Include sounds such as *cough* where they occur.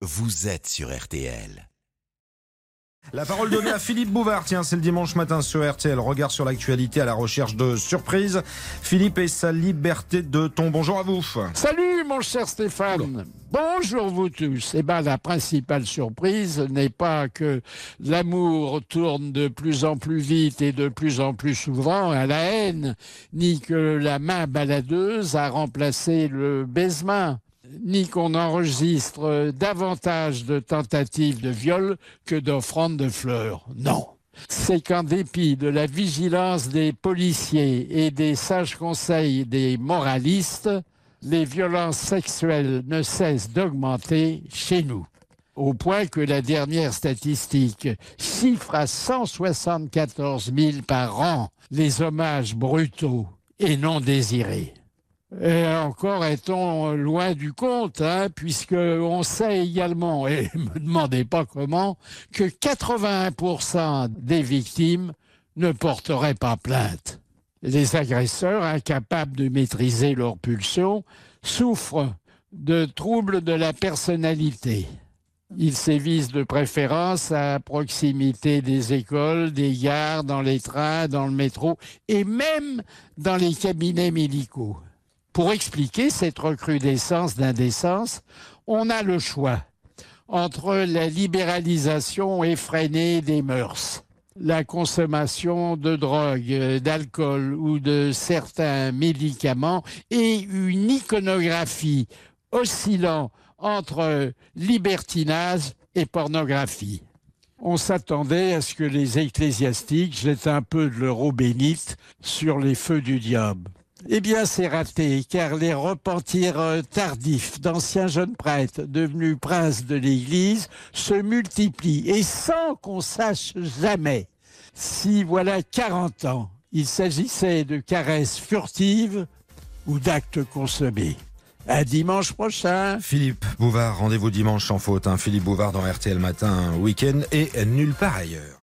vous êtes sur RTL. La parole donnée à Philippe Bouvard, tiens, c'est le dimanche matin sur RTL. Regard sur l'actualité à la recherche de surprises. Philippe et sa liberté de ton. Bonjour à vous. Salut mon cher Stéphane. Bonjour vous tous. Eh ben la principale surprise n'est pas que l'amour tourne de plus en plus vite et de plus en plus souvent à la haine, ni que la main baladeuse a remplacé le baisement ni qu'on enregistre davantage de tentatives de viol que d'offrandes de fleurs. Non. C'est qu'en dépit de la vigilance des policiers et des sages conseils des moralistes, les violences sexuelles ne cessent d'augmenter chez nous. Au point que la dernière statistique chiffre à 174 000 par an les hommages brutaux et non désirés. Et encore est-on loin du compte, hein, puisque on sait également, et ne *laughs* me demandez pas comment, que 81% des victimes ne porteraient pas plainte. Les agresseurs, incapables de maîtriser leurs pulsions, souffrent de troubles de la personnalité. Ils sévissent de préférence à proximité des écoles, des gares, dans les trains, dans le métro et même dans les cabinets médicaux. Pour expliquer cette recrudescence d'indécence, on a le choix entre la libéralisation effrénée des mœurs, la consommation de drogue, d'alcool ou de certains médicaments et une iconographie oscillant entre libertinage et pornographie. On s'attendait à ce que les ecclésiastiques jettent un peu de leur eau bénite sur les feux du diable. Eh bien, c'est raté, car les repentirs euh, tardifs d'anciens jeunes prêtres devenus princes de l'Église se multiplient, et sans qu'on sache jamais si, voilà 40 ans, il s'agissait de caresses furtives ou d'actes consommés. À dimanche prochain. Philippe Bouvard, rendez-vous dimanche sans faute. hein. Philippe Bouvard dans RTL Matin, week-end et nulle part ailleurs.